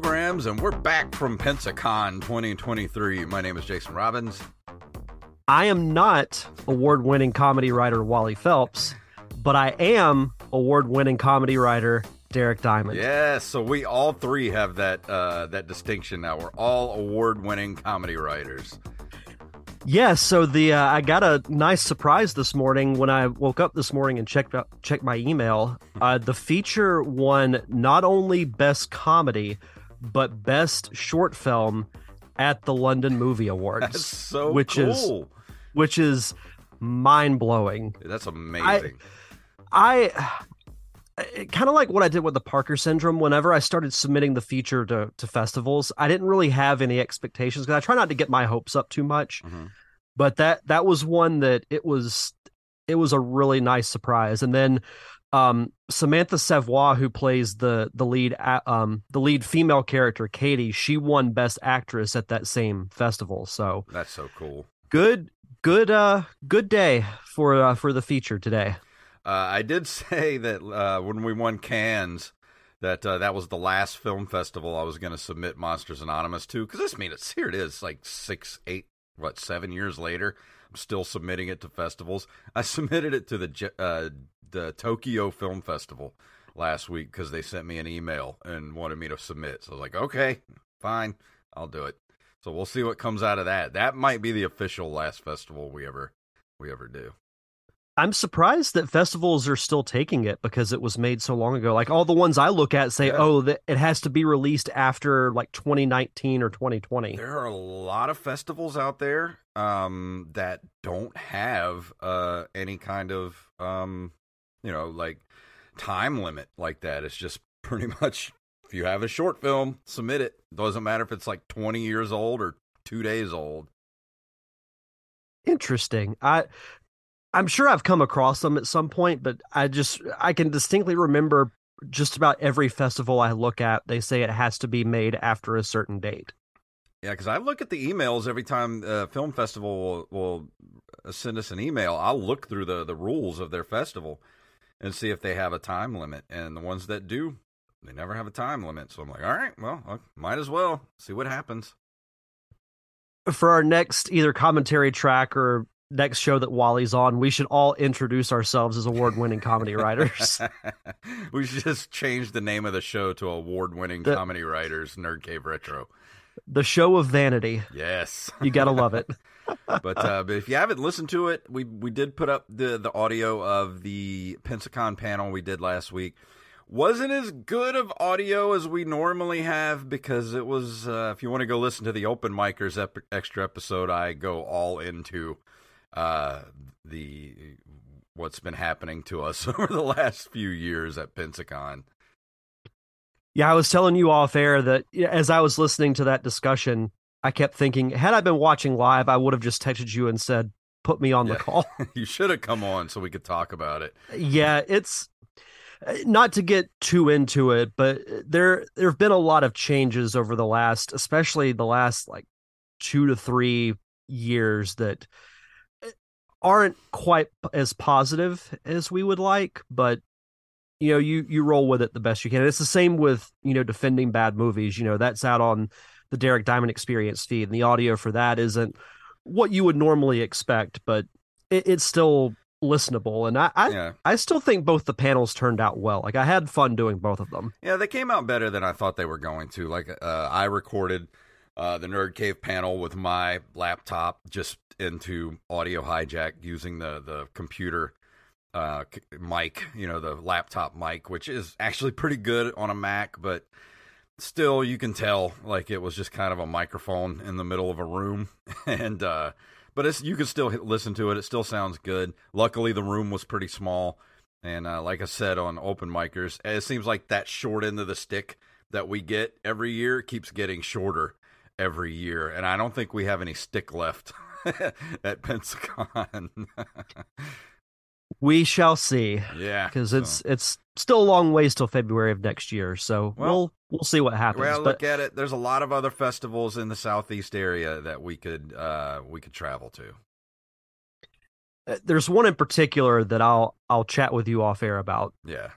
Programs, and we're back from Pensacon 2023. My name is Jason Robbins. I am not award winning comedy writer Wally Phelps, but I am award winning comedy writer Derek Diamond. Yes, so we all three have that uh, that distinction now. We're all award winning comedy writers. Yes, so the uh, I got a nice surprise this morning when I woke up this morning and checked out, checked my email. Uh, the feature won not only best comedy but best short film at the London Movie Awards. That's so which cool. is which is mind blowing. That's amazing. I kind of like what I did with the Parker syndrome. Whenever I started submitting the feature to, to festivals, I didn't really have any expectations because I try not to get my hopes up too much. Mhm. But that that was one that it was it was a really nice surprise. And then um, Samantha Savoy, who plays the the lead um, the lead female character Katie, she won Best Actress at that same festival. So That's so cool. good good uh good day for uh, for the feature today. Uh, I did say that uh, when we won Cannes, that uh, that was the last film festival I was going to submit Monsters Anonymous to. Because this mean it's here it is, like six, eight, what, seven years later. I'm still submitting it to festivals. I submitted it to the J- uh, the Tokyo Film Festival last week because they sent me an email and wanted me to submit. So I was like, okay, fine, I'll do it. So we'll see what comes out of that. That might be the official last festival we ever we ever do. I'm surprised that festivals are still taking it because it was made so long ago. Like all the ones I look at say, Yeah. oh, that it has to be released after like 2019 or 2020. There are a lot of festivals out there um, that don't have uh, any kind of, um, you know, like time limit like that. It's just pretty much if you have a short film, submit it. Doesn't matter if it's like 20 years old or two days old. Interesting. I I'm sure I've come across them at some point, but I just I can distinctly remember just about every festival I look at, they say it has to be made after a certain date. Yeah, because I look at the emails every time uh, film festival will, will send us an email. I'll look through the, the rules of their festival and see if they have a time limit. And the ones that do, they never have a time limit. So I'm like, all right, well, I might as well see what happens. For our next either commentary track or next show that Wally's on, we should all introduce ourselves as award-winning comedy writers. we should just change the name of the show to award winning The- comedy writers, Nerd Cave Retro. The show of vanity. Yes, you gotta love it. but, uh, but if you haven't listened to it, we we did put up the the audio of the Pensacon panel we did last week. Wasn't as good of audio as we normally have because it was. Uh, if you want to go listen to the Open Micers ep- extra episode, I go all into uh, the what's been happening to us over the last few years at Pensacon. Yeah, I was telling you off air that as I was listening to that discussion, I kept thinking, had I been watching live, I would have just texted you and said, put me on yeah. the call. you should have come on so we could talk about it. Yeah, it's uh, not to get too into it, but uh, there there have been a lot of changes over the last, especially the last like 2 to 3 years that uh, aren't quite as positive as we would like, but you know, you you roll with it the best you can. It's the same with you know defending bad movies. You know, that's out on the Derek Diamond Experience feed, and the audio for that isn't what you would normally expect, but it, it's still listenable. And I I, yeah. I still think both the panels turned out well. Like I had fun doing both of them. Yeah, they came out better than I thought they were going to. Like uh, I recorded uh, the Nerd Cave panel with my laptop just into audio hijack using the the computer uh, mic, you know, the laptop mic, which is actually pretty good on a Mac, but still you can tell like it was just kind of a microphone in the middle of a room and uh but it's you can still listen to it it still sounds good luckily the room was pretty small and uh, like i said on open micers it seems like that short end of the stick that we get every year keeps getting shorter every year and i don't think we have any stick left at Pensacon. we shall see. Yeah, because so. it's it's still a long ways till February of next year. So well, we'll we'll see what happens. Well, but, look at it. There's a lot of other festivals in the southeast area that we could uh we could travel to. Uh, there's one in particular that I'll I'll chat with you off air about. Yeah.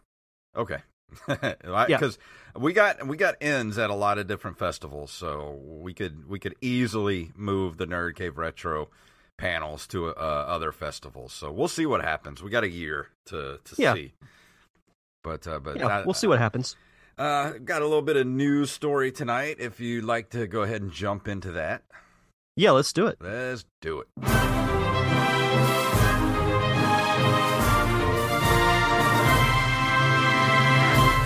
Okay. Because yeah. we got we got ends at a lot of different festivals, so we could we could easily move the Nerd Cave Retro panels to uh, other festivals. So we'll see what happens. We got a year to to yeah. see. But uh, but yeah, we'll see what happens. Uh, got a little bit of news story tonight. If you'd like to go ahead and jump into that. Yeah, let's do it. Let's do it.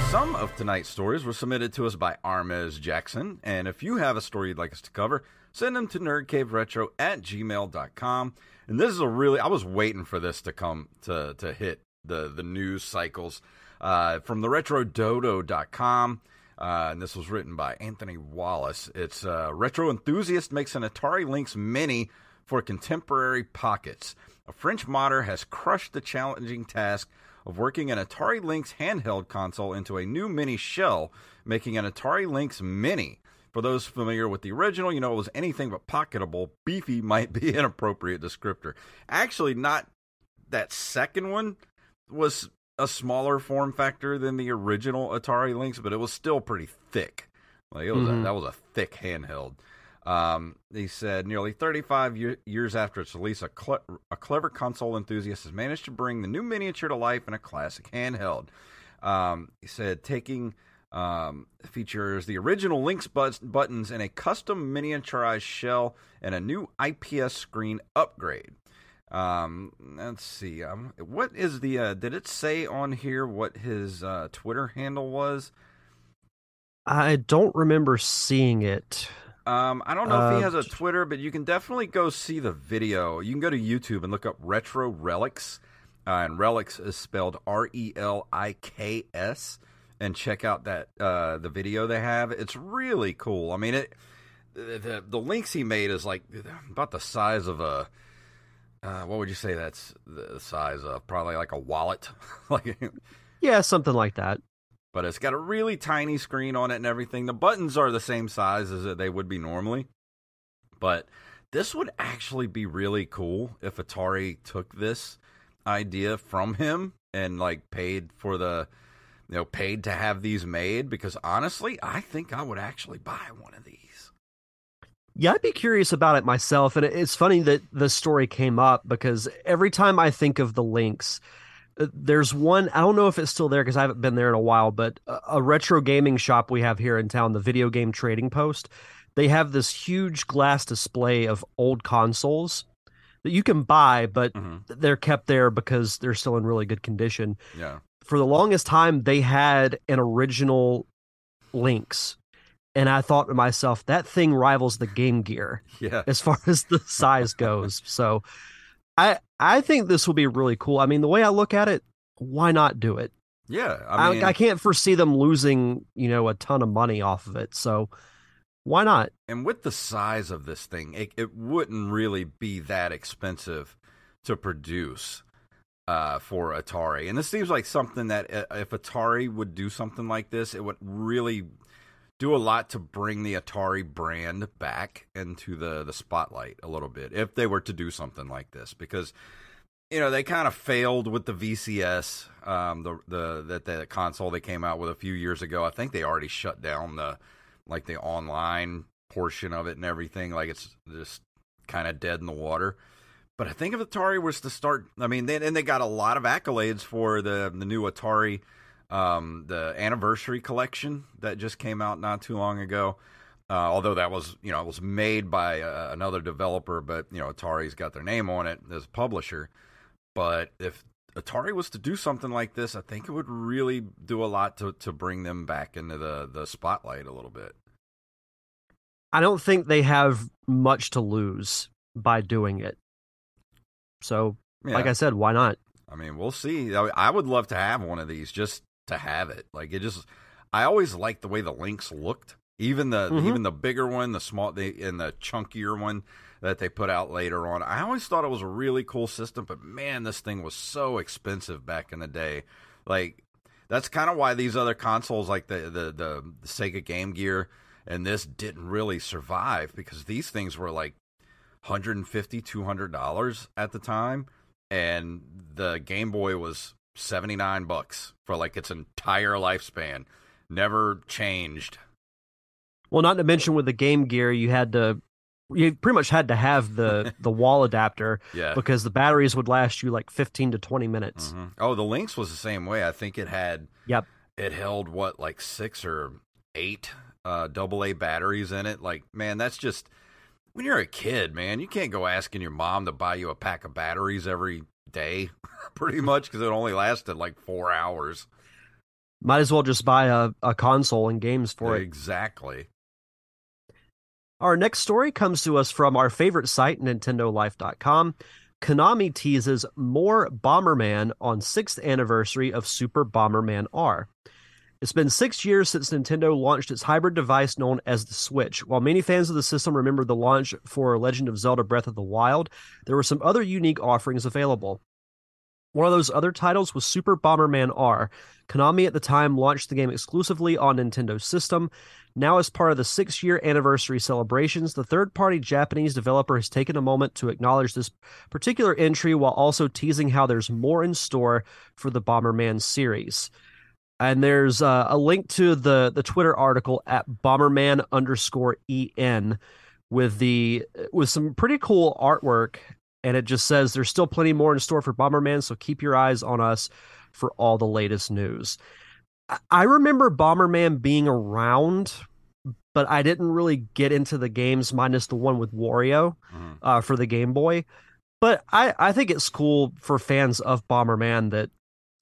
Some of tonight's stories were submitted to us by Armez Jackson, and if you have a story you'd like us to cover, send them to nerdcaveretro at gmail.com. And this is a really, I was waiting for this to come to, to hit the, the news cycles uh, from the retrododo.com. Uh, and this was written by Anthony Wallace. It's uh, Retro Enthusiast makes an Atari Lynx Mini for contemporary pockets. A French modder has crushed the challenging task of working an Atari Lynx handheld console into a new mini shell, making an Atari Lynx Mini. For those familiar with the original, you know it was anything but pocketable. Beefy might be an appropriate descriptor. Actually, not that second one was a smaller form factor than the original Atari Lynx, but it was still pretty thick. Like it was mm-hmm. a, that was a thick handheld. Um, he said nearly 35 year, years after its release, a, cle- a, clever console enthusiast has managed to bring the new miniature to life in a classic handheld. Um, he said taking um, features the original Lynx but- buttons and a custom miniaturized shell and a new IPS screen upgrade. Um, let's see. Um, what is the? Uh, did it say on here what his uh, Twitter handle was? I don't remember seeing it. Um, I don't know if he has a uh, Twitter, but you can definitely go see the video. You can go to YouTube and look up Retro Reliks, uh, and Reliks is spelled R E L I K S, and check out that uh, the video they have. It's really cool. I mean, it the the Lynx he made is like about the size of a. Uh, what would you say that's the size of? Probably like a wallet, like yeah, something like that but it's got a really tiny screen on it and everything. The buttons are the same size as they would be normally, but this would actually be really cool if Atari took this idea from him and like paid for the you know paid to have these made because honestly I think I would actually buy one of these. Yeah, I'd be curious about it myself and it's funny that the story came up because every time I think of the Lynx uh, there's one i don't know if it's still there because i haven't been there in a while but a, retro gaming shop we have here in town the video game trading post they have this huge glass display of old consoles that you can buy, but Mhm. they're kept there because they're still in really good condition. Yeah. For the longest time, they had an original Lynx. And I thought to myself, that thing rivals the Game Gear Yeah. as far as the size goes. So I I think this will be really cool. I mean, the way I look at it, why not do it? Yeah. I, I mean, I, can't foresee them losing, you know, a ton of money off of it. So why not? and with the size of this thing, it, it wouldn't really be that expensive to produce uh, for Atari. And this seems like something that uh, if Atari would do something like this, it would really do a lot to bring the Atari brand back into the the spotlight a little bit. If they were to do something like this, because you know they kind of failed with the VCS, um, the the that the console they came out with a few years ago. I think they already shut down the like the online portion of it and everything. Like it's just kind of dead in the water. But I think if Atari was to start, I mean, and they got a lot of accolades for the the new Atari, um, the anniversary collection that just came out not too long ago. Uh, although that was, you know, it was made by uh, another developer, but you know, Atari's got their name on it as a publisher. But if Atari was to do something like this, I think it would really do a lot to to bring them back into the the spotlight a little bit. I don't think they have much to lose by doing it. So, Yeah. like I said, why not? I mean, we'll see. I would love to have one of these just to have it. Like it just, I always liked the way the Lynx looked. Even the Mhm. even the bigger one, the small, the and the chunkier one that they put out later on. I always thought it was a really cool system, but man, this thing was so expensive back in the day. Like that's kind of why these other consoles, like the the the, the Sega Game Gear and this, didn't really survive because these things were like 150 200 dollars at the time and the game boy was 79 bucks for like its entire lifespan never changed Well, not to mention with the Game Gear, you had to, you pretty much had to have the the wall adapter yeah because the batteries would last you like fifteen to twenty minutes. Mhm. oh the lynx was the same way i think it had Yep. it held what like six or eight uh double a batteries in it like man that's just when you're a kid man you can't go asking your mom to buy you a pack of batteries every day pretty much because it only lasted like four hours Might as well just buy a, a console and games for it. exactly Our next story comes to us from our favorite site, NintendoLife.com. Konami teases more Bomberman on sixth anniversary of Super Bomberman R. It's been six years since Nintendo launched its hybrid device known as the Switch. While many fans of the system remember the launch for Legend of Zelda Breath of the Wild, there were some other unique offerings available. One of those other titles was Super Bomberman R. Konami at the time launched the game exclusively on Nintendo's system. Now, as part of the six year anniversary celebrations, the third party Japanese developer has taken a moment to acknowledge this particular entry while also teasing how there's more in store for the Bomberman series. And there's uh, a link to the, the Twitter article at Bomberman underscore en with the with some pretty cool artwork and it just says there's still plenty more in store for Bomberman, so keep your eyes on us for all the latest news. I- remember Bomberman being around, but I didn't really get into the games minus the one with Wario Mhm. uh, for the Game Boy. But I, I think it's cool for fans of Bomberman that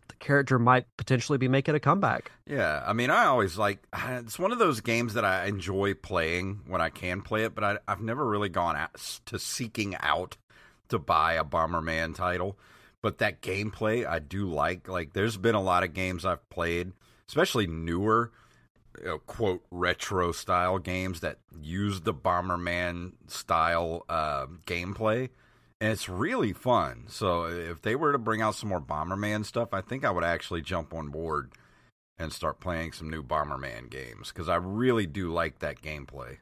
the character might potentially be making a comeback. Yeah, I mean, I always like it's one of those games that I enjoy playing when I can play it, but I, I've never really gone out to seeking out to buy a Bomberman title. But that gameplay I do like. Like, there's been a lot of games I've played, especially newer, you know, quote retro style games that use the Bomberman style uh, gameplay, and it's really fun. So if they were to bring out some more Bomberman stuff, I think I would actually jump on board and start playing some new Bomberman games because I really do like that gameplay.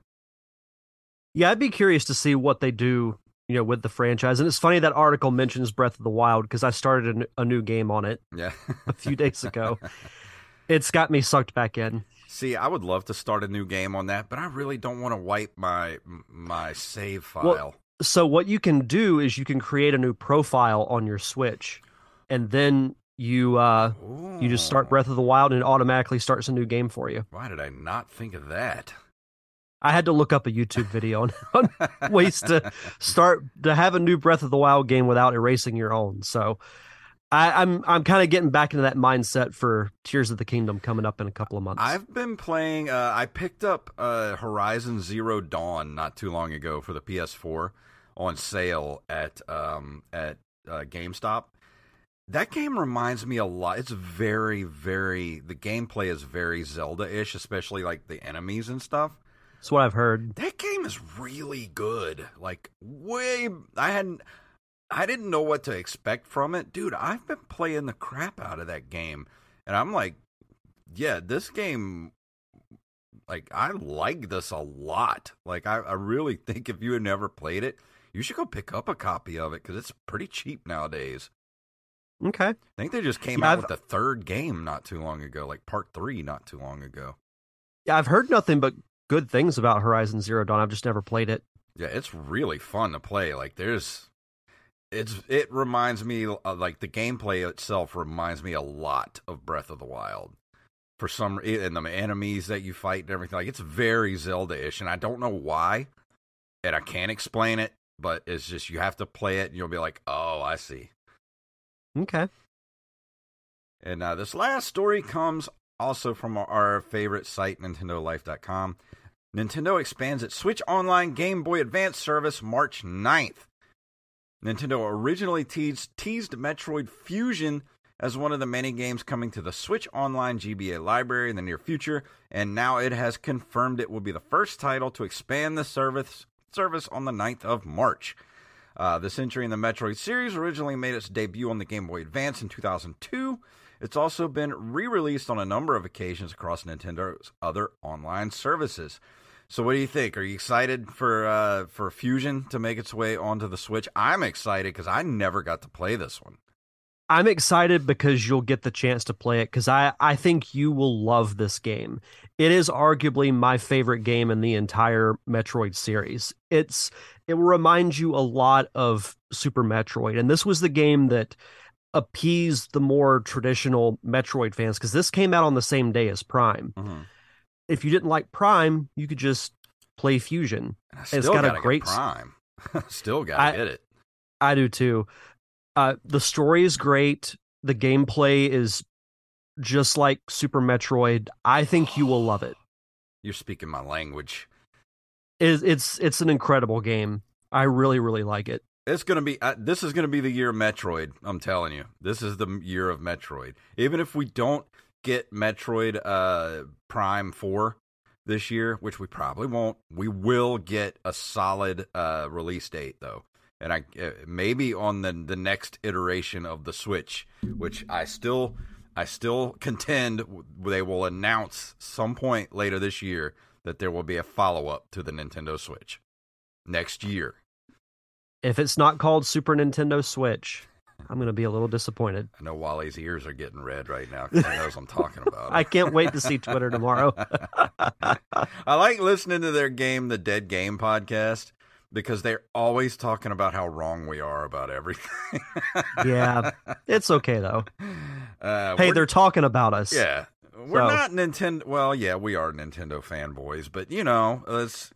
Yeah, I'd be curious to see what they do, you know, with the franchise. And it's funny that article mentions Breath of the Wild because I started a new game on it Yeah. a few days ago. It's got me sucked back in. See, I would love to start a new game on that, but I really don't want to wipe my my save file. Well, So what you can do is you can create a new profile on your Switch, and then you uh you just start Breath of the Wild and it automatically starts a new game for you. Why did I not think of that? I had to look up a YouTube video on, on ways to start to have a new Breath of the Wild game without erasing your own. So I, I'm I'm kind of getting back into that mindset for Tears of the Kingdom coming up in a couple of months. I've been playing. Uh, I picked up uh, Horizon Zero Dawn not too long ago for the PS4 on sale at um, at uh, GameStop. That game reminds me a lot. It's very, very. The gameplay is very Zelda-ish, especially like the enemies and stuff. That's what I've heard. That game is really good. Like way, I hadn't. I didn't know what to expect from it. Dude, I've been playing the crap out of that game. And I'm like, yeah, this game like I like this a lot. Like I, I really think if you had never played it, you should go pick up a copy of it because it's pretty cheap nowadays. Okay. I think they just came Yeah, out I've- with the third game not too long ago, like part three not too long ago. Yeah, I've heard nothing but good things about Horizon Zero Dawn. I've just never played it. Yeah, it's really fun to play. Like there's it's it reminds me of, like the gameplay itself reminds me a lot of Breath of the Wild. For some and the enemies that you fight and everything like it's very Zelda-ish and I don't know why and I can't explain it, but it's just you have to play it and you'll be like, "Oh, I see." Okay. And uh, this last story comes also from our, our favorite site, NintendoLife.com. Nintendo expands its Switch Online Game Boy Advance service March 9th. Nintendo originally teased, teased Metroid Fusion as one of the many games coming to the Switch Online GBA library in the near future, and now it has confirmed it will be the first title to expand the service, service on the 9th of March. Uh, this entry in the Metroid series originally made its debut on the Game Boy Advance in 2002. It's also been re released on a number of occasions across Nintendo's other online services. So, what do you think? Are you excited for uh, for Fusion to make its way onto the Switch? I'm excited because I never got to play this one. I'm excited because you'll get the chance to play it because I, I think you will love this game. It is arguably my favorite game in the entire Metroid series. It's it will remind you a lot of Super Metroid, and this was the game that appeased the more traditional Metroid fans because this came out on the same day as Prime. Mm-hmm. If you didn't like Prime, you could just play Fusion. And I still got a great- Prime. still got to get it. I do too. Uh, the story is great. The gameplay is just like Super Metroid. I think you will love it. You're speaking my language. It's it's, it's an incredible game. I really really like it. It's gonna be. Uh, this is gonna be the year of Metroid. I'm telling you, this is the year of Metroid. Even if we don't get Metroid uh, Prime Four this year, which we probably won't, we will get a solid uh, release date though, and I uh, maybe on the the next iteration of the Switch, which I still I still contend they will announce some point later this year that there will be a follow up to the Nintendo Switch next year. If it's not called Super Nintendo Switch, I'm going to be a little disappointed. I know Wally's ears are getting red right now because he knows I'm talking about. I can't wait to see Twitter tomorrow. I like listening to their game, the Dead Game podcast, because they're always talking about how wrong we are about everything. yeah, it's okay though. Uh, Hey, they're talking about us. yeah, we're So- not Nintendo. Well, yeah, we are Nintendo fanboys, but you know, it's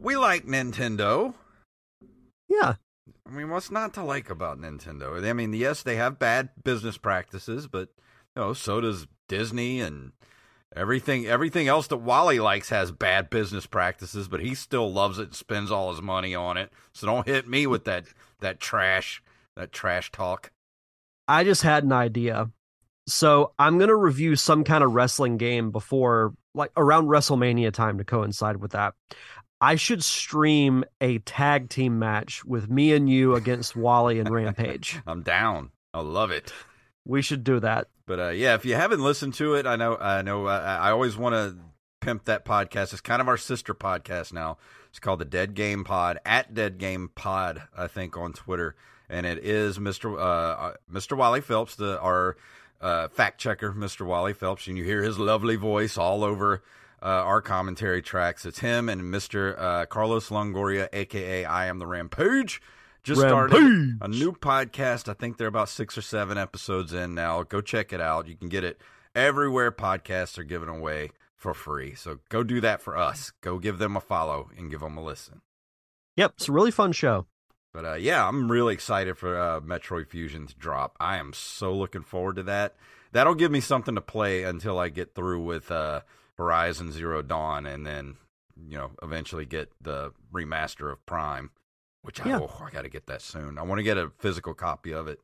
we like Nintendo. Yeah. I mean, what's not to like about Nintendo? I mean, yes, they have bad business practices, but you know, so does Disney and everything. Everything else that Wally likes has bad business practices, but he still loves it and spends all his money on it. So don't hit me with that that trash, that trash talk. I just had an idea. So I'm going to review some kind of wrestling game before, like around WrestleMania time to coincide with that. I should stream a tag team match with me and you against Wally and Rampage. I'm down. I love it. We should do that. But uh, yeah, if you haven't listened to it, I know, I know, uh, I always want to pimp that podcast. It's kind of our sister podcast now. It's called the Dead Game Pod at Dead Game Pod, I think, on Twitter, and it is Mister uh, uh, Mister Wally Phelps, the our uh, fact checker, Mister Wally Phelps, and you hear his lovely voice all over. Uh, our commentary tracks. It's him and Mr. Uh, Carlos Longoria, aka I Am the Rampage. Just started a new podcast. I think they're about six or seven episodes in now. Go check it out. You can get it everywhere podcasts are given away. for free. So go do that for us. Go give them a follow and give them a listen. Yep, it's a really fun show. But uh, yeah, I'm really excited for uh, Metroid Fusion to drop. I am so looking forward to that. That'll give me something to play until I get through with uh, Horizon Zero Dawn, and then you know eventually get the remaster of Prime, which I, oh, I got to get that soon. I want to get a physical copy of it.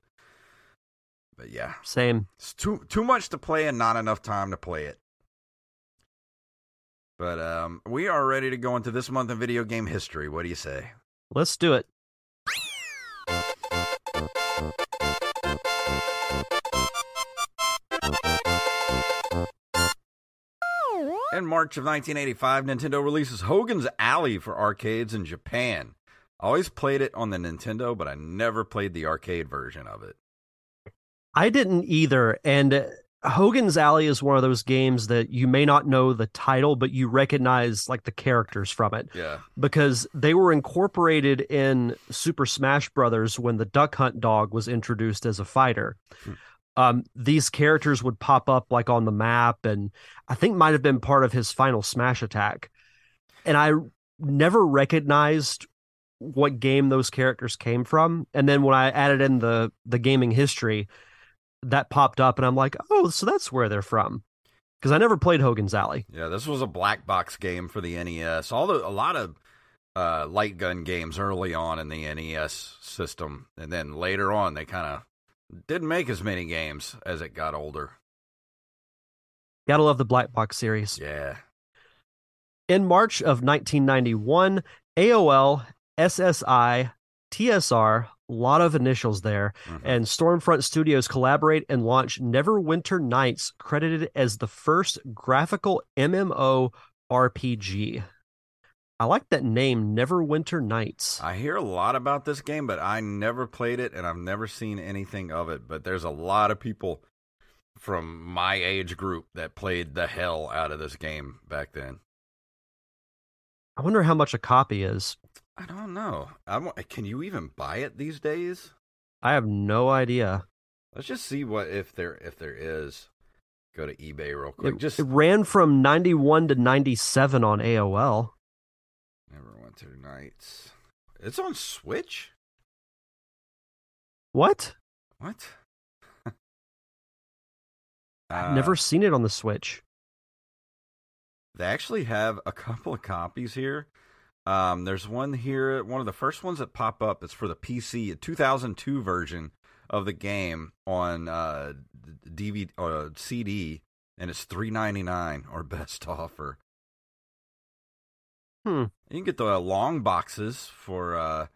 But yeah, Same. it's too too much to play and not enough time to play it. But um, we are ready to go into this month in video game history. What do you say? Let's do it. In March of 1985, Nintendo releases Hogan's Alley for arcades in Japan. I always played it on the Nintendo, but I never played the arcade version of it. I didn't either. And Hogan's Alley is one of those games that you may not know the title, but you recognize like the characters from it Yeah. because they were incorporated in Super Smash Brothers when the Duck Hunt dog was introduced as a fighter. Um, these characters would pop up like on the map, and I think might have been part of his final Smash attack. And I never recognized what game those characters came from. And then when I added in the the gaming history, that popped up, and I'm like, oh, so that's where they're from. Because I never played Hogan's Alley. Yeah, this was a black box game for the NES. All the a lot of uh, light gun games early on in the NES system, and then later on they kind of didn't make as many games as it got older. Gotta love the Black Box series. Yeah, In March of 1991, AOL, SSI, TSR, a lot of initials there, Mhm. and Stormfront Studios collaborate and launch Neverwinter Nights, credited as the first graphical MMO RPG. I like that name, Neverwinter Nights. I hear a lot about this game, but I never played it, and I've never seen anything of it. But there's a lot of people from my age group that played the hell out of this game back then. I wonder how much a copy is. I don't know. I don't, can you even buy it these days? I have no idea. Let's just see what if there if there is. Go to eBay real quick. It, just it ran from 91 to 97 on AOL. Neverwinter Nights. It's on Switch. What? What? I've Uh, never seen it on the Switch. They actually have a couple of copies here. Um, there's one here, one of the first ones that pop up. It's for the PC, a 2002 version of the game on uh, DVD uh, CD, and it's 3.99 or best offer. Hmm. You can get the long boxes for. Uh,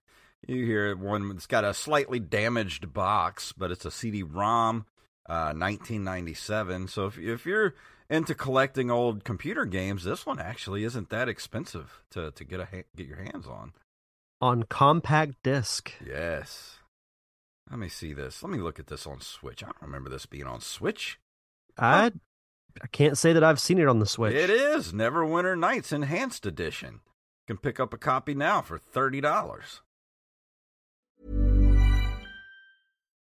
you hear one It's got a slightly damaged box, but it's a CD-ROM, uh, 1997. So if if you're into collecting old computer games, this one actually isn't that expensive to to get a ha- get your hands on. On compact disc. Yes. Let me see this. Let me look at this on Switch. I don't remember this being on Switch. I I can't say that I've seen it on the Switch. It is Neverwinter Nights Enhanced Edition. You can pick up a copy now for thirty dollars.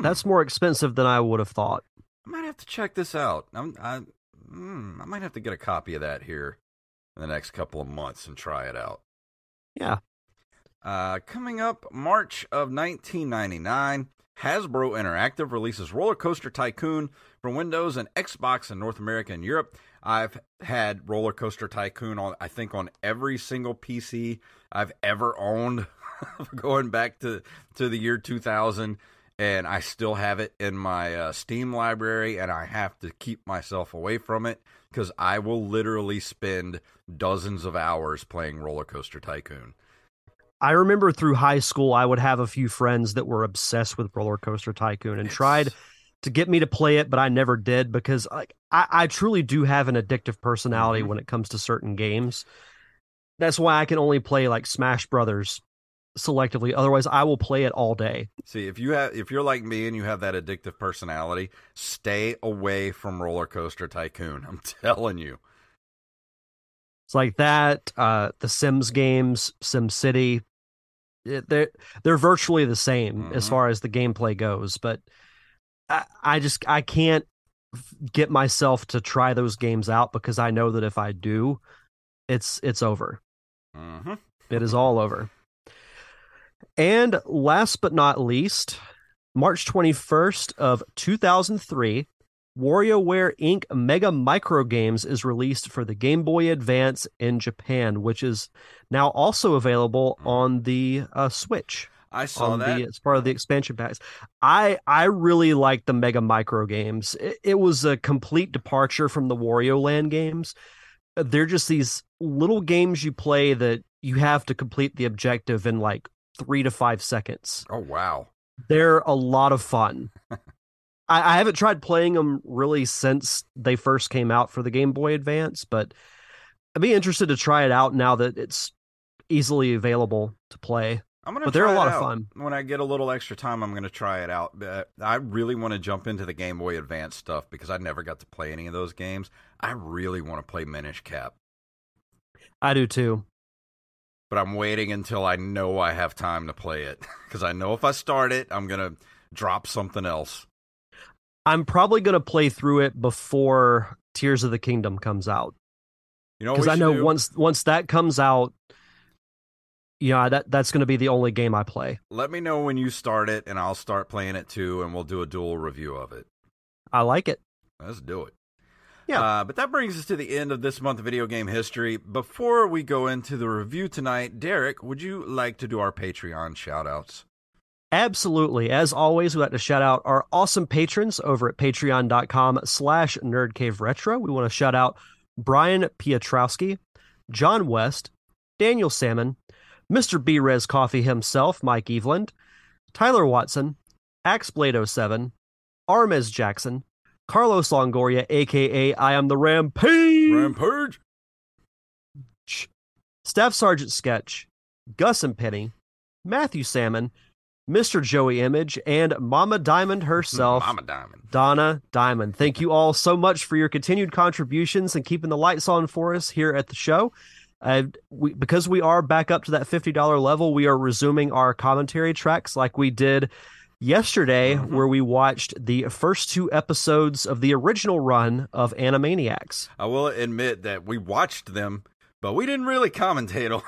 Hmm. That's more expensive than I would have thought. I might have to check this out. I'm, I, mm, I might have to get a copy of that here in the next couple of months and try it out. Yeah. Uh, coming up, March of 1999, Hasbro Interactive releases Roller Coaster Tycoon for Windows and Xbox in North America and Europe. I've had Roller Coaster Tycoon on, I think, on every single PC I've ever owned, going back to to the year 2000, and I still have it in my uh, Steam library, and I have to keep myself away from it because I will literally spend dozens of hours playing Roller Coaster Tycoon. I remember through high school, I would have a few friends that were obsessed with Roller Coaster Tycoon and It's- tried to get me to play it, but I never did because like I, I truly do have an addictive personality Mhm. when it comes to certain games. That's why I can only play like Smash Brothers selectively. Otherwise, I will play it all day. See, if you have, if you're like me and you have that addictive personality, stay away from Roller Coaster Tycoon. I'm telling you. It's like that. Uh, the Sims games, Sim City, it- they're they're virtually the same as Mhm. far as the gameplay goes. But I, I just I can't get myself to try those games out because I know that if I do, it's it's over. hmm It is all over. And last but not least, March 21st of 2003, WarioWare Inc. Mega Micro Games is released for the Game Boy Advance in Japan, which is now also available on the uh, Switch. I saw that. the as part of the expansion packs. I I really like the Mega Micro games. It, it was a complete departure from the Wario Land games. They're just these little games you play that you have to complete the objective in like three to five seconds. oh wow. They're a lot of fun. I, I haven't tried playing them really since they first came out for the Game Boy Advance, but I'd be interested to try it out now that it's easily available to play. I'm gonna. But they're a lot of fun. When I get a little extra time, I'm gonna try it out. But I really want to jump into the Game Boy Advance stuff because I never got to play any of those games. I really want to play Minish Cap, I do too. But I'm waiting until I know I have time to play it because I know if I start it, I'm gonna drop something else. I'm probably going to play through it before Tears of the Kingdom comes out You know, because I know do? once once that comes out, yeah, that that's going to be the only game I play. Let me know when you start it, and I'll start playing it too, and we'll do a dual review of it. I like it. Let's do it. Yeah. Uh, but that brings us to the end of this month of video game history. Before we go into the review tonight, Derek, would you like to do our Patreon shout outs? Absolutely. As always, we'd like to shout out our awesome patrons over at patreon.com slash nerdcaveretro. We want to shout out Brian Pietrowski, John West, Daniel Salmon, Mr. Brez Coffee himself, Mike Eveland, Tyler Watson, Axeblade07, Armez Jackson, Carlos Longoria, aka I am the Rampage, Rampage! Staff Sergeant Sketch, Gus and Penny, Matthew Salmon, Mr. Joey Image, and Mama Diamond herself, Mama Diamond. Donna Diamond. Thank you all so much for your continued contributions and keeping the lights on for us here at the show. Uh, we, because we are back up to that $50 level, we are resuming our commentary tracks like we did yesterday, Mhm. where we watched the first two episodes of the original run of Animaniacs. I will admit that we watched them, but we didn't really commentate on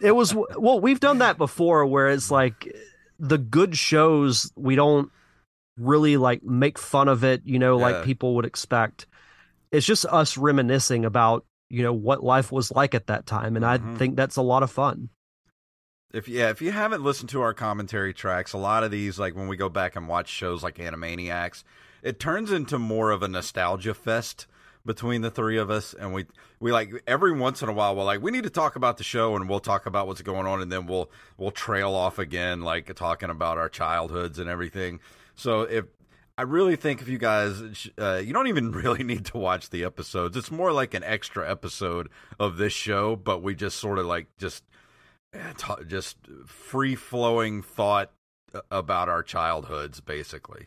it was well we've done that before where it's like the good shows we don't really like make fun of it you know Yeah. like people would expect it's just us reminiscing about you know what life was like at that time and Mhm. i think that's a lot of fun If yeah, if you haven't listened to our commentary tracks, a lot of these, like when we go back and watch shows like Animaniacs, it turns into more of a nostalgia fest between the three of us, and we we like every once in a while we're like we need to talk about the show, and we'll talk about what's going on, and then we'll we'll trail off again, like talking about our childhoods and everything. So if I really think if you guys, uh, you don't even really need to watch the episodes. It's more like an extra episode of this show, but we just sort of like just just free flowing thought about our childhoods, basically.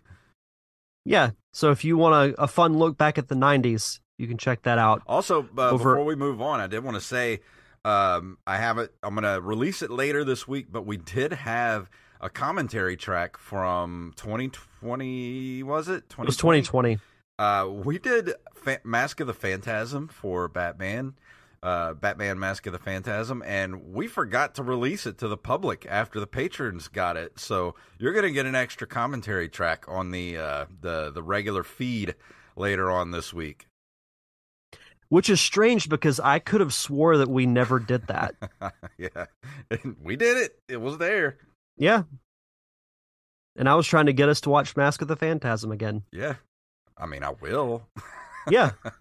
yeah so if you want a, a fun look back at the 90s you can check that out Also, uh, Over- before we move on, I did want to say um, I have it. I'm going to release it later this week, but we did have a commentary track from 2020. Was it? it was 2020 Uh, we did Fa- Mask of the Phantasm for Batman. Uh, Batman Mask of the Phantasm, and we forgot to release it to the public after the patrons got it. So you're going to get an extra commentary track on the uh, the the regular feed later on this week. Which is strange because I could have swore that we never did that. yeah, we did it. It was there. Yeah. And I was trying to get us to watch Mask of the Phantasm again. Yeah. I mean, I will. yeah.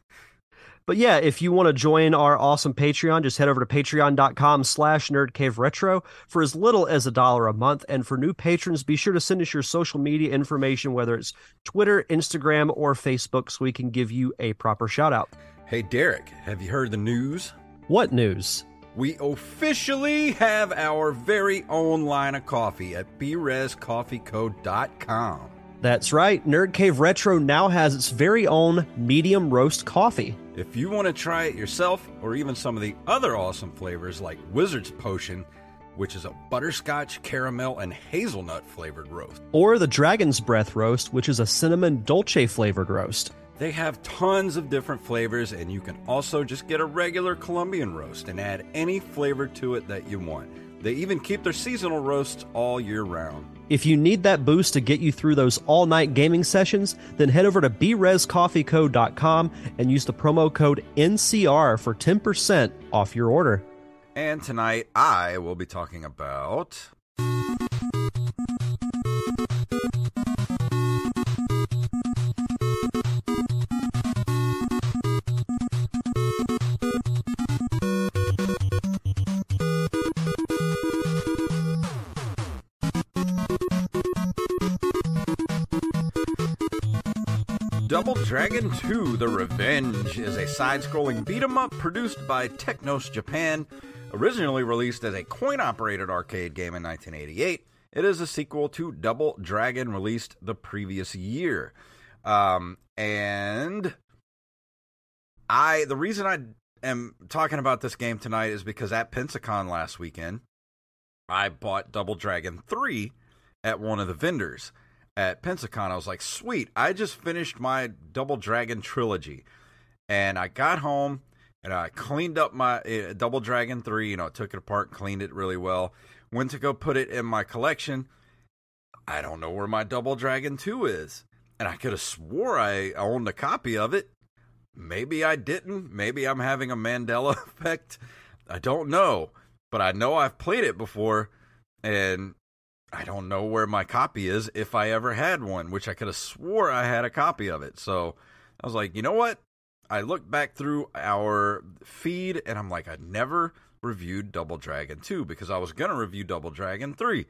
But yeah, if you want to join our awesome Patreon, just head over to patreon.com slash nerdcaveretro for as little as a dollar a month. And for new patrons, be sure to send us your social media information, whether it's Twitter, Instagram, or Facebook, so we can give you a proper shout out. Hey, Derek, have you heard the news? What news? We officially have our very own line of coffee at brezcoffeeco.com. That's right. Nerd Cave Retro now has its very own medium roast coffee. If you want to try it yourself, or even some of the other awesome flavors like Wizard's Potion, which is a butterscotch, caramel, and hazelnut flavored roast, or the Dragon's Breath roast, which is a cinnamon dolce flavored roast. They have tons of different flavors, and you can also just get a regular Colombian roast and add any flavor to it that you want. They even keep their seasonal roasts all year round. If you need that boost to get you through those all night gaming sessions, then head over to brezcoffeeco.com and use the promo code NCR for 10% off your order. And tonight I will be talking about. Dragon 2 The Revenge is a side scrolling beat 'em up produced by Technos Japan. Originally released as a coin operated arcade game in 1988, it is a sequel to Double Dragon released the previous year. Um, and I, the reason I am talking about this game tonight is because at Pensacon last weekend, I bought Double Dragon 3 at one of the vendors at Pensacon. I was like, sweet, I just finished my Double Dragon trilogy. And I got home and I cleaned up my uh, Double Dragon 3. You know, took it apart, cleaned it really well. Went to go put it in my collection. I don't know where my Double Dragon 2 is. And I could have swore I owned a copy of it. Maybe I didn't. Maybe I'm having a Mandela effect. I don't know. But I know I've played it before. And I don't know where my copy is if I ever had one, which I could have swore I had a copy of it. So I was like, you know what? I looked back through our feed and I'm like, I never reviewed Double Dragon 2 because I was going to review Double Dragon 3.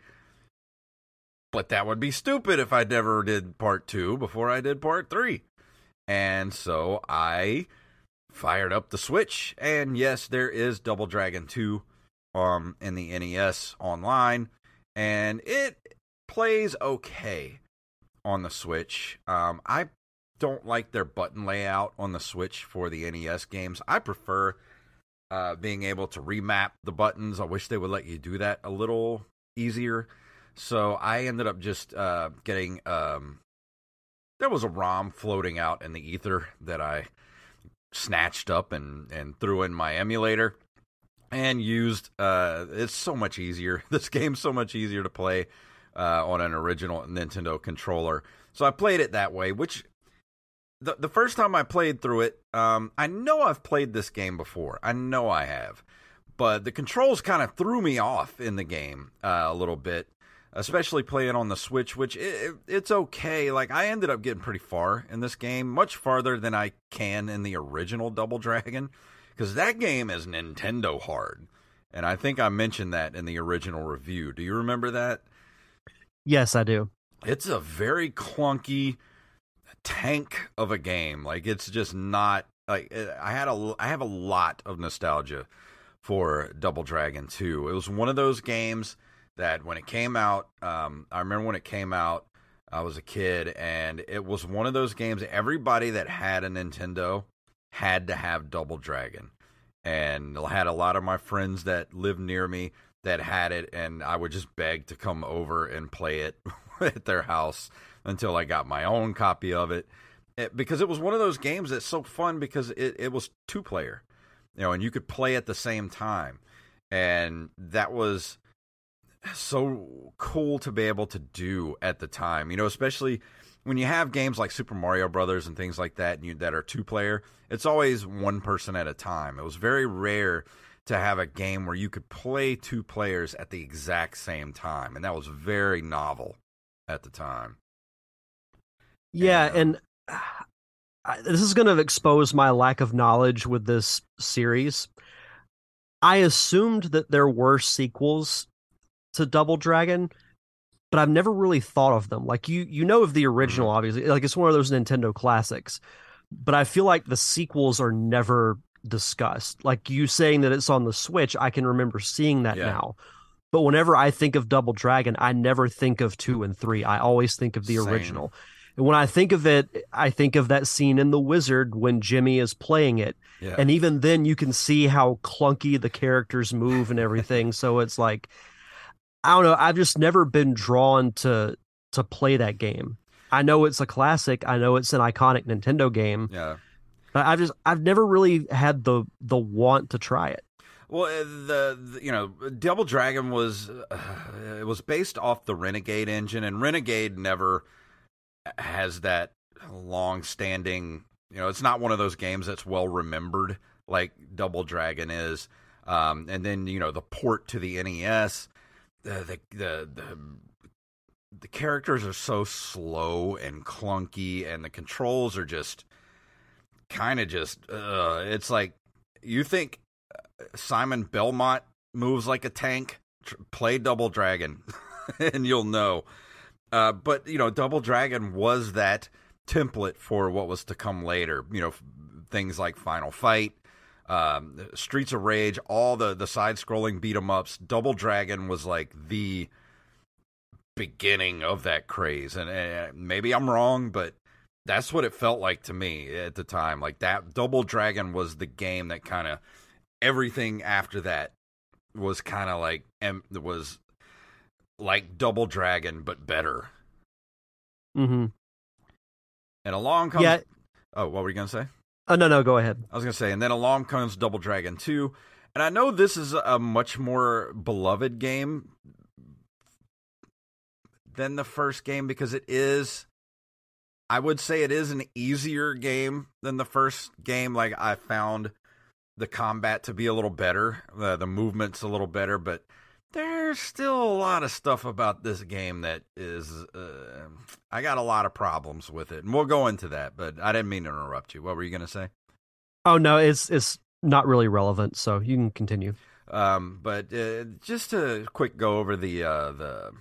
But that would be stupid if I never did part 2 before I did part 3. And so I fired up the Switch and yes, there is Double Dragon 2 um in the NES online and it plays okay on the Switch. Um, I don't like their button layout on the Switch for the NES games. I prefer uh, being able to remap the buttons. I wish they would let you do that a little easier. So I ended up just uh, getting. Um, there was a ROM floating out in the ether that I snatched up and, and threw in my emulator and used. Uh, it's so much easier. This game's so much easier to play uh, on an original Nintendo controller. So I played it that way. Which the the first time I played through it, um, I know I've played this game before. I know I have, but the controls kind of threw me off in the game uh, a little bit. Especially playing on the Switch, which it, it's okay. Like I ended up getting pretty far in this game, much farther than I can in the original Double Dragon because that game is Nintendo hard. And I think I mentioned that in the original review. Do you remember that? Yes, I do. It's a very clunky tank of a game. Like it's just not like I had a I have a lot of nostalgia for Double Dragon 2. It was one of those games that when it came out, um, I remember when it came out, I was a kid, and it was one of those games. Everybody that had a Nintendo had to have Double Dragon. And I had a lot of my friends that lived near me that had it, and I would just beg to come over and play it at their house until I got my own copy of it. it. Because it was one of those games that's so fun because it, it was two player. you know, and you could play at the same time, and that was so cool to be able to do at the time. You know, especially when you have games like Super Mario Brothers and things like that, and you, that are two player. It's always one person at a time. It was very rare to have a game where you could play two players at the exact same time, and that was very novel at the time. Yeah, and, uh, I, this is going to expose my lack of knowledge with this series. I assumed that there were sequels to Double Dragon, but I've never really thought of them. Like you, you know of the original, Mm-hmm. obviously. Like it's one of those Nintendo classics, but I feel like the sequels are never discussed. Like you saying that it's on the Switch, I can remember seeing that Yeah. now. But whenever I think of Double Dragon, I never think of two and three. I always think of the Same. original. And when I think of it, I think of that scene in The Wizard when Jimmy is playing it. Yeah. And even then, you can see how clunky the characters move and everything. so it's like, I don't know. I've just never been drawn to to play that game. I know it's a classic. I know it's an iconic Nintendo game, yeah. but I've just I've never really had the the want to try it. Well, uh, the, the you know Double Dragon was uh, it was based off the Renegade engine, and Renegade never has that long-standing. You know, it's not one of those games that's well remembered like Double Dragon is. Um, and then you know the port to the NES, the the the, the characters are so slow and clunky, and the controls are just kind of just. Uh, it's like you think Simon Belmont moves like a tank. Tr- play Double Dragon, and you'll know. Uh, but you know, Double Dragon was that template for what was to come later. You know, things like Final Fight, um, Streets of Rage, all the the side scrolling beat 'em ups. Double Dragon was like the beginning of that craze, and uh, maybe I'm wrong, but that's what it felt like to me at the time. Like that Double Dragon was the game that kind of everything after that was kind of like was like Double Dragon but better. Mm-hmm. And along comes Yeah. Oh, what were you gonna say? Oh no, no, go ahead. I was gonna say, and then along comes Double Dragon Two, and I know this is a much more beloved game than the first game because it is. I would say it is an easier game than the first game. Like I found the combat to be a little better, the the movements a little better, but there's still a lot of stuff about this game that is. Uh, I got a lot of problems with it, and we'll go into that. But I didn't mean to interrupt you. What were you gonna say? Oh no, it's it's not really relevant, so you can continue. Um, but uh, just to quick go over the uh, the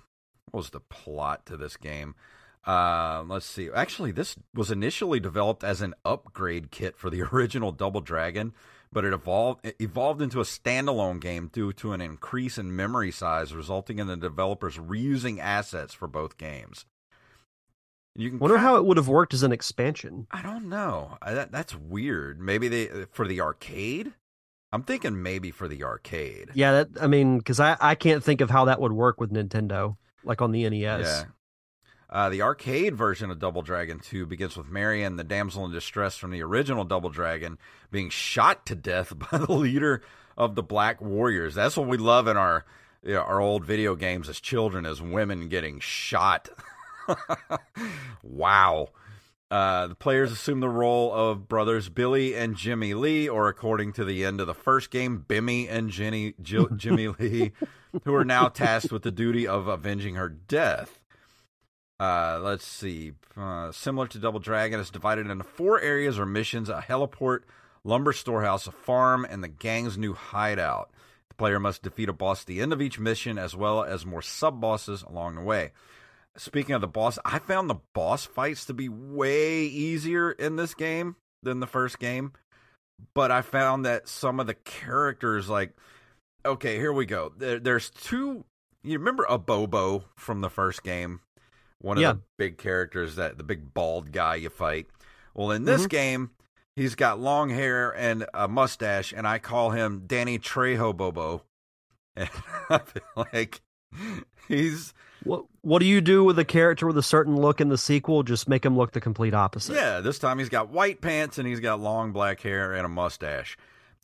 what was the plot to this game? Uh, let's see. Actually, this was initially developed as an upgrade kit for the original Double Dragon, but it evolved it evolved into a standalone game due to an increase in memory size, resulting in the developers reusing assets for both games. You can Wonder how it would have worked as an expansion. I don't know. I, that, that's weird. Maybe they for the arcade. I'm thinking maybe for the arcade. Yeah, that I mean, because I I can't think of how that would work with Nintendo, like on the NES. Yeah. Uh, the arcade version of Double Dragon 2 begins with Marion, the damsel in distress from the original Double Dragon, being shot to death by the leader of the Black Warriors. That's what we love in our you know, our old video games as children, as women getting shot. wow. Uh, the players assume the role of brothers Billy and Jimmy Lee, or according to the end of the first game, Bimmy and Jenny, Jill, Jimmy Lee, who are now tasked with the duty of avenging her death. Uh, let's see. Uh, similar to Double Dragon, it's divided into four areas or missions a heliport, lumber storehouse, a farm, and the gang's new hideout. The player must defeat a boss at the end of each mission, as well as more sub bosses along the way. Speaking of the boss, I found the boss fights to be way easier in this game than the first game. But I found that some of the characters, like, okay, here we go. There, there's two. You remember Abobo from the first game? One of Yeah. the big characters that the big bald guy you fight. Well, in this Mhm. game, he's got long hair and a mustache, and I call him Danny Trejo Bobo. And I feel like he's What What do you do with a character with a certain look in the sequel? Just make him look the complete opposite. Yeah, this time he's got white pants and he's got long black hair and a mustache.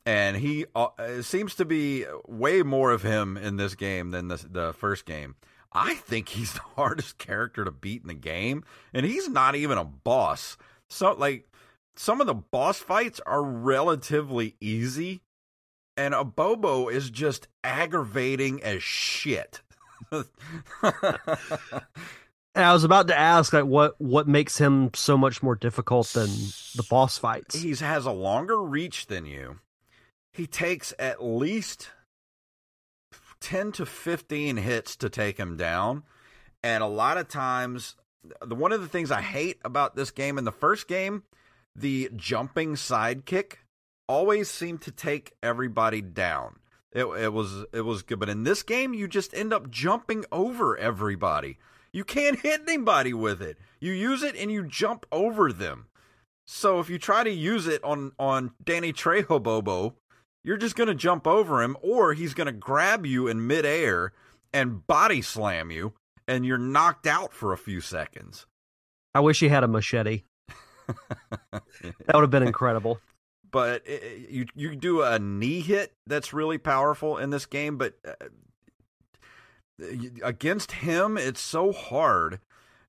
and he uh, seems to be way more of him in this game than the the first game. I think he's the hardest character to beat in the game, and he's not even a boss. So like some of the boss fights are relatively easy, and Abobo is just aggravating as shit. And I was about to ask, like, what what makes him so much more difficult than the boss fights? He has a longer reach than you. He takes at least ten to fifteen hits to take him down, and a lot of times, the one of the things I hate about this game in the first game, the jumping sidekick always seemed to take everybody down. It, it was it was good, but in this game, you just end up jumping over everybody. You can't hit anybody with it. You use it and you jump over them. So if you try to use it on on Danny Trejo Bobo, you're just going to jump over him, or he's going to grab you in midair and body slam you, and you're knocked out for a few seconds. I wish he had a machete. that would have been incredible. But it, you you do a knee hit that's really powerful in this game, but uh, eh, against him, it's so hard.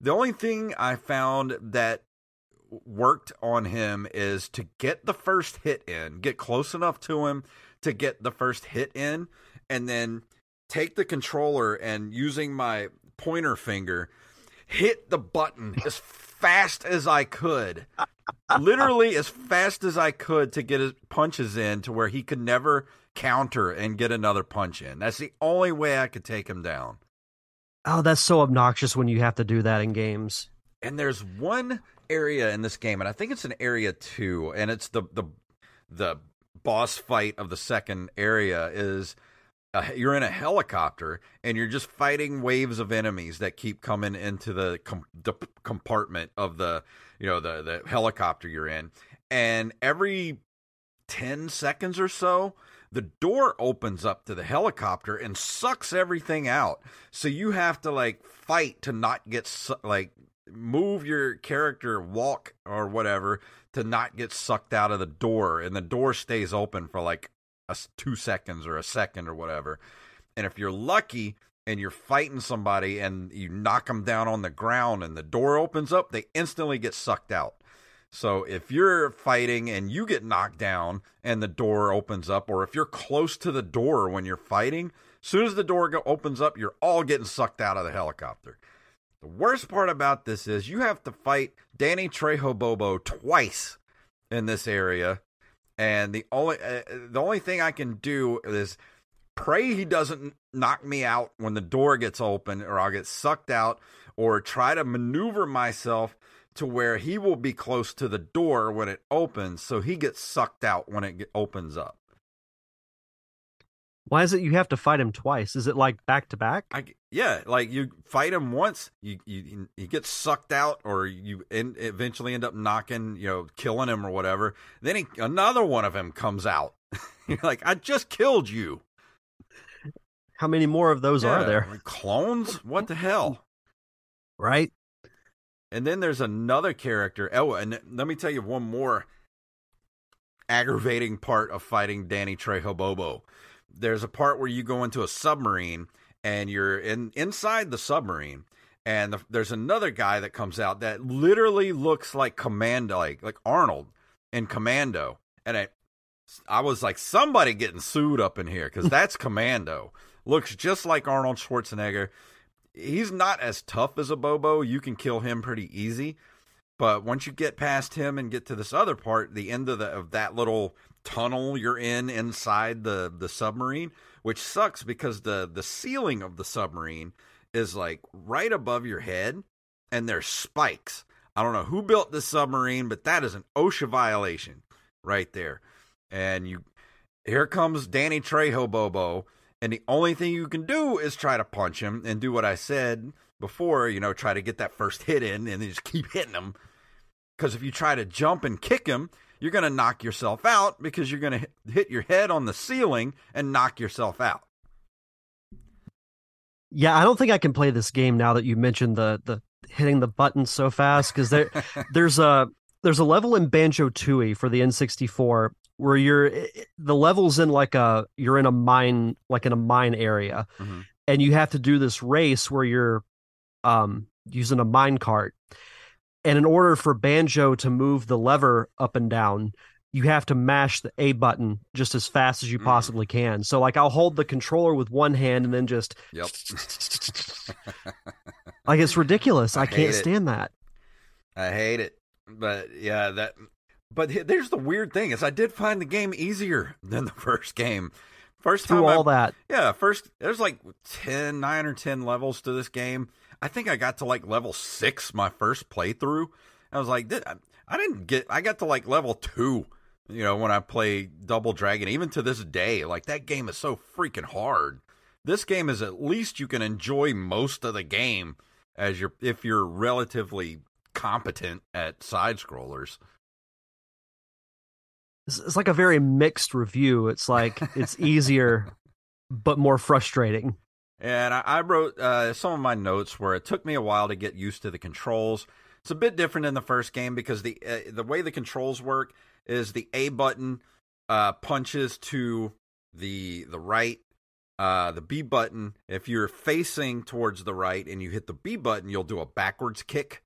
The only thing I found that worked on him is to get the first hit in, get close enough to him to get the first hit in, and then take the controller and using my pointer finger, hit the button as fast as I could. Literally as fast as I could to get his punches in to where he could never counter and get another punch in. That's the only way I could take him down. Oh, that's so obnoxious when you have to do that in games. And there's one area in this game, and I think it's an area two, and it's the the the boss fight of the second area is uh, you're in a helicopter and you're just fighting waves of enemies that keep coming into the, com- the compartment of the you know the the helicopter you're in, and every ten seconds or so the door opens up to the helicopter and sucks everything out. So you have to like fight to not get su- like move your character walk or whatever to not get sucked out of the door and the door stays open for like a 2 seconds or a second or whatever. And if you're lucky and you're fighting somebody and you knock them down on the ground and the door opens up, they instantly get sucked out. So if you're fighting and you get knocked down and the door opens up, or if you're close to the door when you're fighting, as soon as the door opens up, you're all getting sucked out of the helicopter. The worst part about this is you have to fight Danny Trejo Bobo twice in this area, and the only uh, the only thing I can do is pray he doesn't knock me out when the door gets open, or I'll get sucked out, or try to maneuver myself to where he will be close to the door when it opens, so he gets sucked out when it opens up. Why is it you have to fight him twice? Is it like back to back? I, yeah, like you fight him once, you you he gets sucked out, or you in, eventually end up knocking, you know, killing him or whatever. Then he, another one of him comes out. You're like, I just killed you. How many more of those Yeah, are there? Clones? What the hell? Right? And then there's another character. Oh, and let me tell you one more aggravating part of fighting Danny Trejo Bobo. There's a part where you go into a submarine and you're in inside the submarine, and the, there's another guy that comes out that literally looks like Commando, like like Arnold in Commando, and I, I was like, somebody getting sued up in here because that's Commando. Looks just like Arnold Schwarzenegger he's not as tough as Abobo. You can kill him pretty easy. But once you get past him and get to this other part, the end of the of that little tunnel you're in inside the the submarine, which sucks because the the ceiling of the submarine is like right above your head and there's spikes. I don't know who built this submarine, but that is an OSHA violation right there. And you here comes Danny Trejo Bobo and the only thing you can do is try to punch him and do what I said before, you know, try to get that first hit in and then just keep hitting him. Because if you try to jump and kick him, you're going to knock yourself out because you're going to hit your head on the ceiling and knock yourself out. Yeah, I don't think I can play this game now that you mentioned the the hitting the button so fast because there there's a there's a level in Banjo Tooie for the N64 where you're the levels in like a you're in a mine like in a mine area Mhm. and you have to do this race where you're um using a mine cart and in order for banjo to move the lever up and down you have to mash the a button just as fast as you Mm. possibly can so like i'll hold the controller with one hand and then just Yep. like it's ridiculous I i, can't it. stand that I hate it. But yeah, that. But there's the weird thing is I did find the game easier than the first game. First time through all I, that Yeah, first there's like 10, 9 or 10 levels to this game. I think I got to like level 6 my first playthrough. I was like "Th- I didn't get I got to like level 2, you know, when I play Double Dragon even to this day. Like that game is so freaking hard. This game is at least you can enjoy most of the game as you're if you're relatively competent at side scrollers. it's, it's like a very mixed review it's like it's easier but more frustrating And I, I wrote uh, some of my notes where it took me a while to get used to the controls. It's a bit different in the first game because the uh, the way the controls work is the A button uh, punches to the the right, uh, the B button. If you're facing towards the right and you hit the B button, you'll do a backwards kick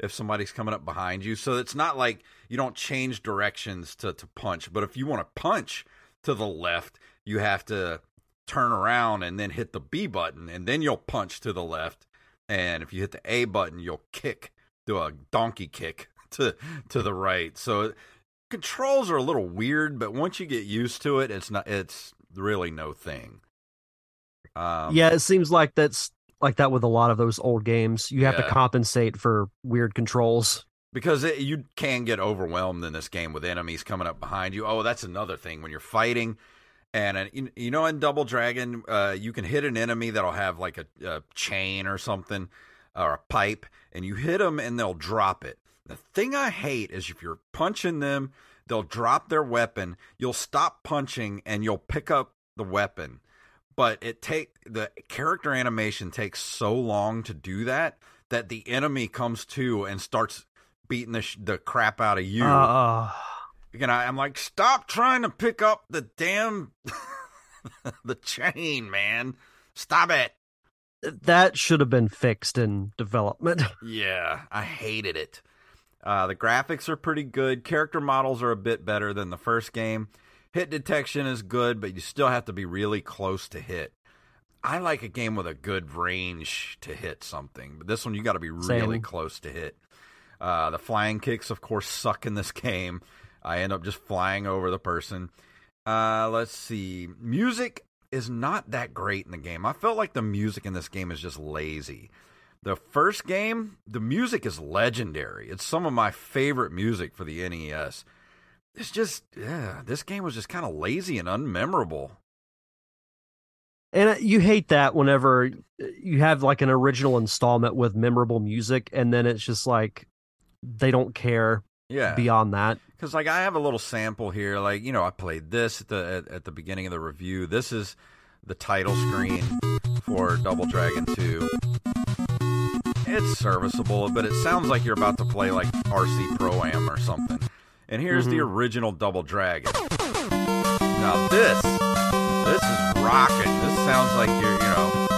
if somebody's coming up behind you. So it's not like you don't change directions to to punch, but if you want to punch to the left, you have to turn around and then hit the B button, and then you'll punch to the left. And if you hit the A button, you'll kick, do a donkey kick to to the right. So controls are a little weird, but once you get used to it, it's not. It's really no thing. Um, yeah, it seems like that's like that with a lot of those old games. You have Yeah. to compensate for weird controls. because it, you can get overwhelmed in this game with enemies coming up behind you. Oh, that's another thing when you're fighting. And uh, you know, in Double Dragon, uh, you can hit an enemy that'll have like a, a chain or something or a pipe, and you hit them and they'll drop it. The thing I hate is if you're punching them, they'll drop their weapon. You'll stop punching and you'll pick up the weapon, but it take the character animation takes so long to do that that the enemy comes to and starts beating the sh- the crap out of you. Uh, and I, I'm like, stop trying to pick up the damn the chain, man. Stop it. that should have been fixed in development. Yeah, I hated it. Uh, the graphics are pretty good. Character models are a bit better than the first game. Hit detection is good, but you still have to be really close to hit. I like a game with a good range to hit something, but this one you got to be really Same. close to hit. Uh, the flying kicks, of course, suck in this game. I end up just flying over the person. Uh, let's see. Music is not that great in the game. I felt like the music in this game is just lazy. The first game, the music is legendary. It's some of my favorite music for the NES. It's just, yeah, this game was just kind of lazy and unmemorable. And uh, you hate that whenever you have like an original installment with memorable music, and then it's just like they don't care Yeah. beyond that. Because like I have a little sample here, like you know I played this at the at, at the beginning of the review. This is the title screen for Double Dragon Two. It's serviceable, but it sounds like you're about to play like RC Pro Am or something. And here's the mm-hmm. original Double Dragon. Now this, this is rocking. This sounds like you're, you know.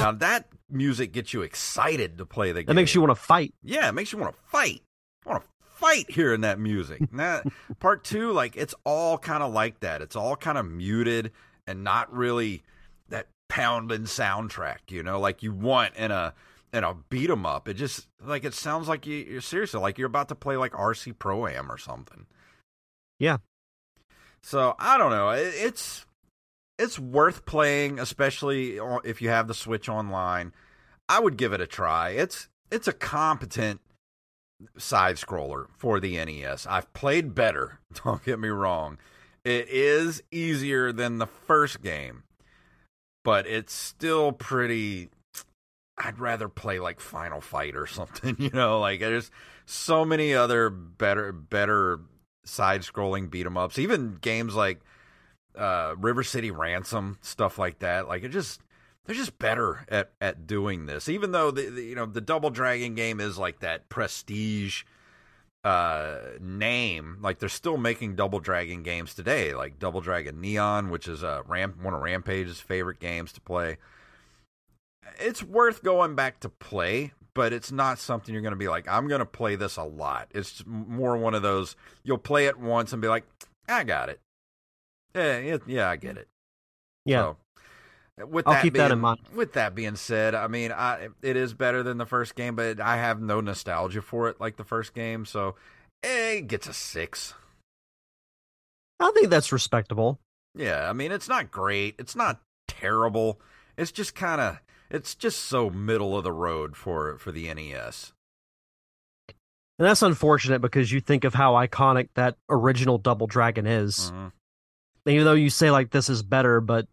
Now that music gets you excited to play the game. That makes you want to fight. Yeah, it makes you want to fight. I want to fight hearing that music. Now, part two, like it's all kind of like that. It's all kind of muted and not really that pounding soundtrack. You know, like you want in a in a beat 'em up. It just like it sounds like you, you're seriously like you're about to play like RC Pro Am or something. Yeah. So I don't know. It, it's it's worth playing, especially if you have the Switch online. I would give it a try. It's it's a competent side scroller for the NES. I've played better. Don't get me wrong. It is easier than the first game, but it's still pretty. I'd rather play like Final Fight or something. You know, like there's so many other better better side scrolling beat 'em ups. Even games like uh, River City Ransom, stuff like that. Like it just they're just better at at doing this. Even though the, the you know the Double Dragon game is like that prestige uh name like they're still making double dragon games today like double dragon neon which is uh Ram- one of rampage's favorite games to play it's worth going back to play but it's not something you're going to be like i'm going to play this a lot it's more one of those you'll play it once and be like i got it yeah it, yeah i get it Yeah. so, with I'll that keep being, that in mind. With that being said, I mean, I, it is better than the first game, but I have no nostalgia for it like the first game, so eh, it gets a six. I think that's respectable. Yeah, I mean, it's not great, it's not terrible. It's just kind of, it's just so middle of the road for for the NES. And that's unfortunate because you think of how iconic that original Double Dragon is. Mhm. Even though you say like this is better, but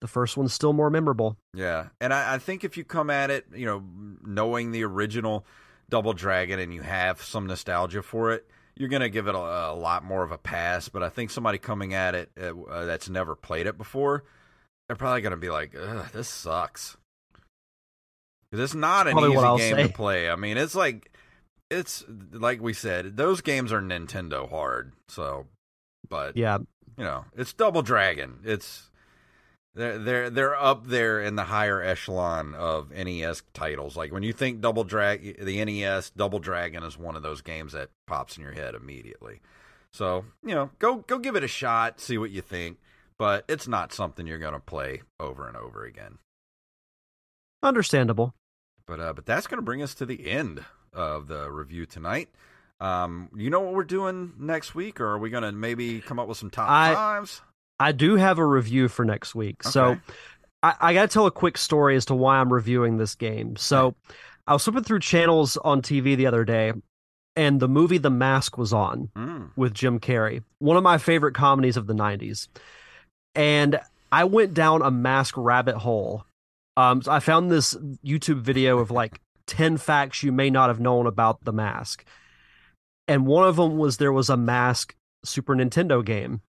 the first one's still more memorable. Yeah, and I, I think if you come at it, you know, knowing the original Double Dragon and you have some nostalgia for it, you're gonna give it a, a lot more of a pass. But I think somebody coming at it uh, uh, that's never played it before, they're probably gonna be like, Ugh, "This sucks." it's not an Probably easy game say. to play. I mean, it's like, it's like we said, those games are Nintendo hard. So, but Yeah. You know, it's Double Dragon. It's they're they're they're up there in the higher echelon of NES titles. Like when you think Double Drag, the NES Double Dragon is one of those games that pops in your head immediately. So you know, go go give it a shot, see what you think. But it's not something you're going to play over and over again. Understandable. But uh, but that's going to bring us to the end of the review tonight. Um, you know what we're doing next week, or are we going to maybe come up with some top I- fives? I do have a review for next week. So I, I got to tell a quick story as to why I'm reviewing this game. So I was flipping through channels on TV the other day, and the movie The Mask was on Mm. with Jim Carrey, one of my favorite comedies of the 90s. And I went down a mask rabbit hole. Um, so I found this YouTube video of like 10 facts you may not have known about the mask. And one of them was there was a mask Super Nintendo game.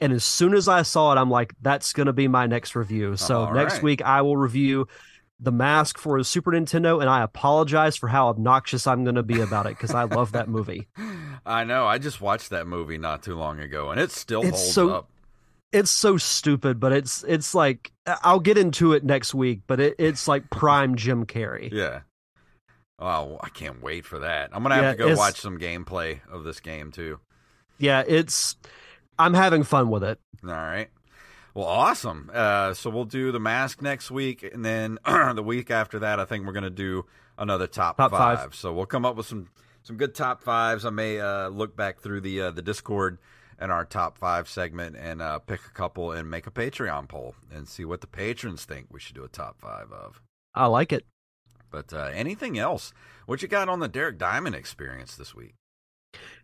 And as soon as I saw it, I'm like, that's going to be my next review. So All next right. week, I will review the mask for the Super Nintendo. And I apologize for how obnoxious I'm going to be about it because I love that movie. I know. I just watched that movie not too long ago, and it still It's holds so- up. it's so stupid, but it's it's like I'll get into it next week, but it, it's like prime Jim Carrey. Yeah. Oh, I can't wait for that. I'm gonna have Yeah, to go watch some gameplay of this game too. Yeah, it's I'm having fun with it. All right. Well, awesome. Uh, so we'll do the mask next week, and then the week after that, I think we're gonna do another top, Top five. So we'll come up with some some good top fives. I may uh, look back through the uh, the Discord and our top five segment and uh, pick a couple and make a Patreon poll and see what the patrons think we should do a top five of. I like it. But uh, anything else? What you got on the Derek Diamond experience this week?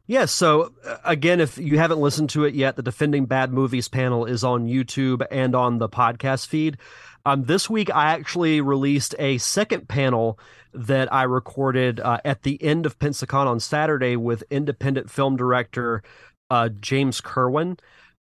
Yeah, so uh, again, if you haven't listened to it yet, the Defending Bad Movies panel is on YouTube and on the podcast feed. Um, this week, I actually released a second panel that I recorded uh, at the end of Pensacon on Saturday with independent film director uh, James Kerwin.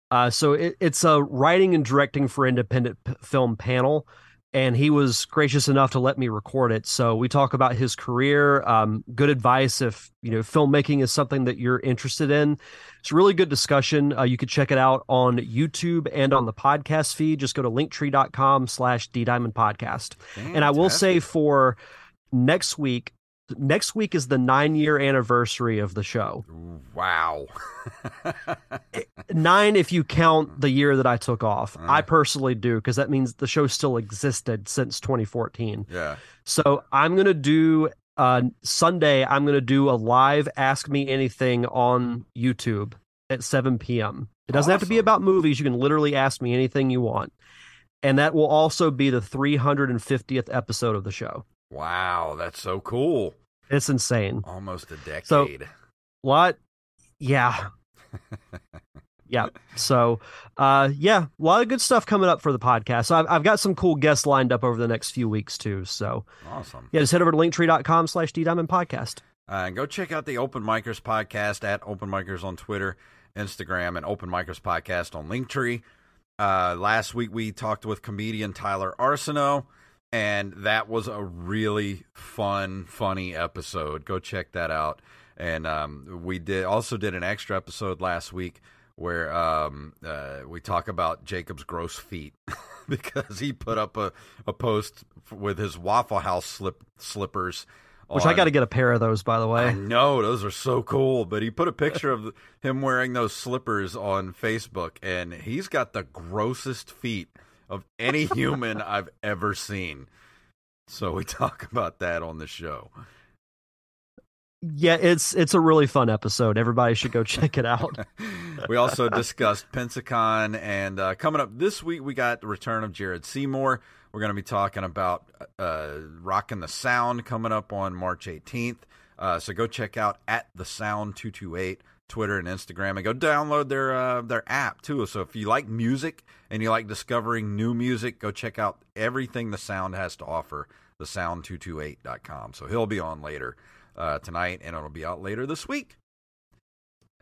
Uh, so it, it's a writing and directing for independent p- film panel, and he was gracious enough to let me record it. So we talk about his career, um, good advice if you know filmmaking is something that you're interested in. It's a really good discussion. Uh, you can check it out on YouTube and on the podcast feed. Just go to linktree.com slash D Diamond Podcast. And I will say for next week, next week is the nine year anniversary of the show. Wow. Nine if you count the year that I took off. I personally do because that means the show still existed since 2014. yeah. So I'm gonna do uh Sunday. I'm gonna do a live Ask Me Anything on YouTube at 7 p.m. It doesn't have to be about movies. You can literally ask me anything you want, and that will also be the 350th episode of the show. Wow, that's so cool. It's insane. Almost a decade. So- What? Yeah. yeah. So, uh, yeah, a lot of good stuff coming up for the podcast. So I've, I've got some cool guests lined up over the next few weeks too. So awesome. yeah, just head over to linktree.com slash D Diamond Podcast. Uh, and go check out the Open Micers podcast at Open Micers on Twitter, Instagram, and Open Micers podcast on Linktree. Uh, last week we talked with comedian Tyler Arsenault, and that was a really fun, funny episode. Go check that out. And um, we did also did an extra episode last week where um, uh, we talk about Jacob's gross feet because he put up a, a post with his Waffle House slip slippers. Which on- I got to get a pair of those, by the way. No, those are so cool, but he put a picture of him wearing those slippers on Facebook, and he's got the grossest feet of any human I've ever seen. So we talk about that on the show. Yeah, it's it's a really fun episode. Everybody should go check it out. we also discussed Pensacon, and uh, coming up this week, we got the return of Jared Seymour. We're going to be talking about uh, Rockin' the Sound coming up on March 18th. Uh, so go check out at the Sound 228 Twitter and Instagram, and go download their uh, their app too. So if you like music and you like discovering new music, go check out everything the Sound has to offer. The Sound228.com. So he'll be on later uh, tonight, and it'll be out later this week.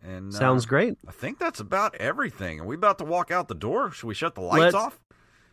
And uh, Sounds great. I think that's about everything. Are we about to walk out the door? Should we shut the lights Let's- off?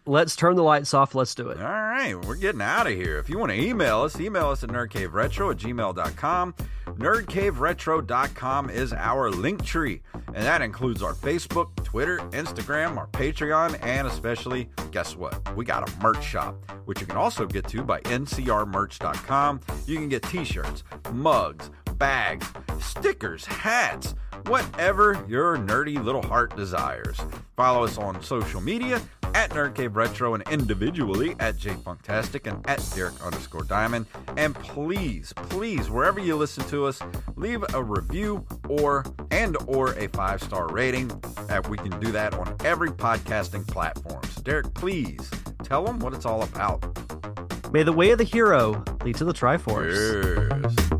Let's turn the lights off. Let's do it. All right, we're getting out of here. If you want to email us, email us at nerdcaveretro at gmail.com. Nerdcaveretro.com is our link tree, and that includes our Facebook, Twitter, Instagram, our Patreon, and especially, guess what? We got a merch shop, which you can also get to by ncrmerch.com. You can get t shirts, mugs, bags, stickers, hats, whatever your nerdy little heart desires. Follow us on social media at Nerd Cave Retro and individually at JayFunktastic and at Derek underscore Diamond. And please, please, wherever you listen to us, leave a review or and or a five star rating. Uh, we can do that on every podcasting platform. So Derek, please tell them what it's all about. May the way of the hero lead to the Triforce. Yes.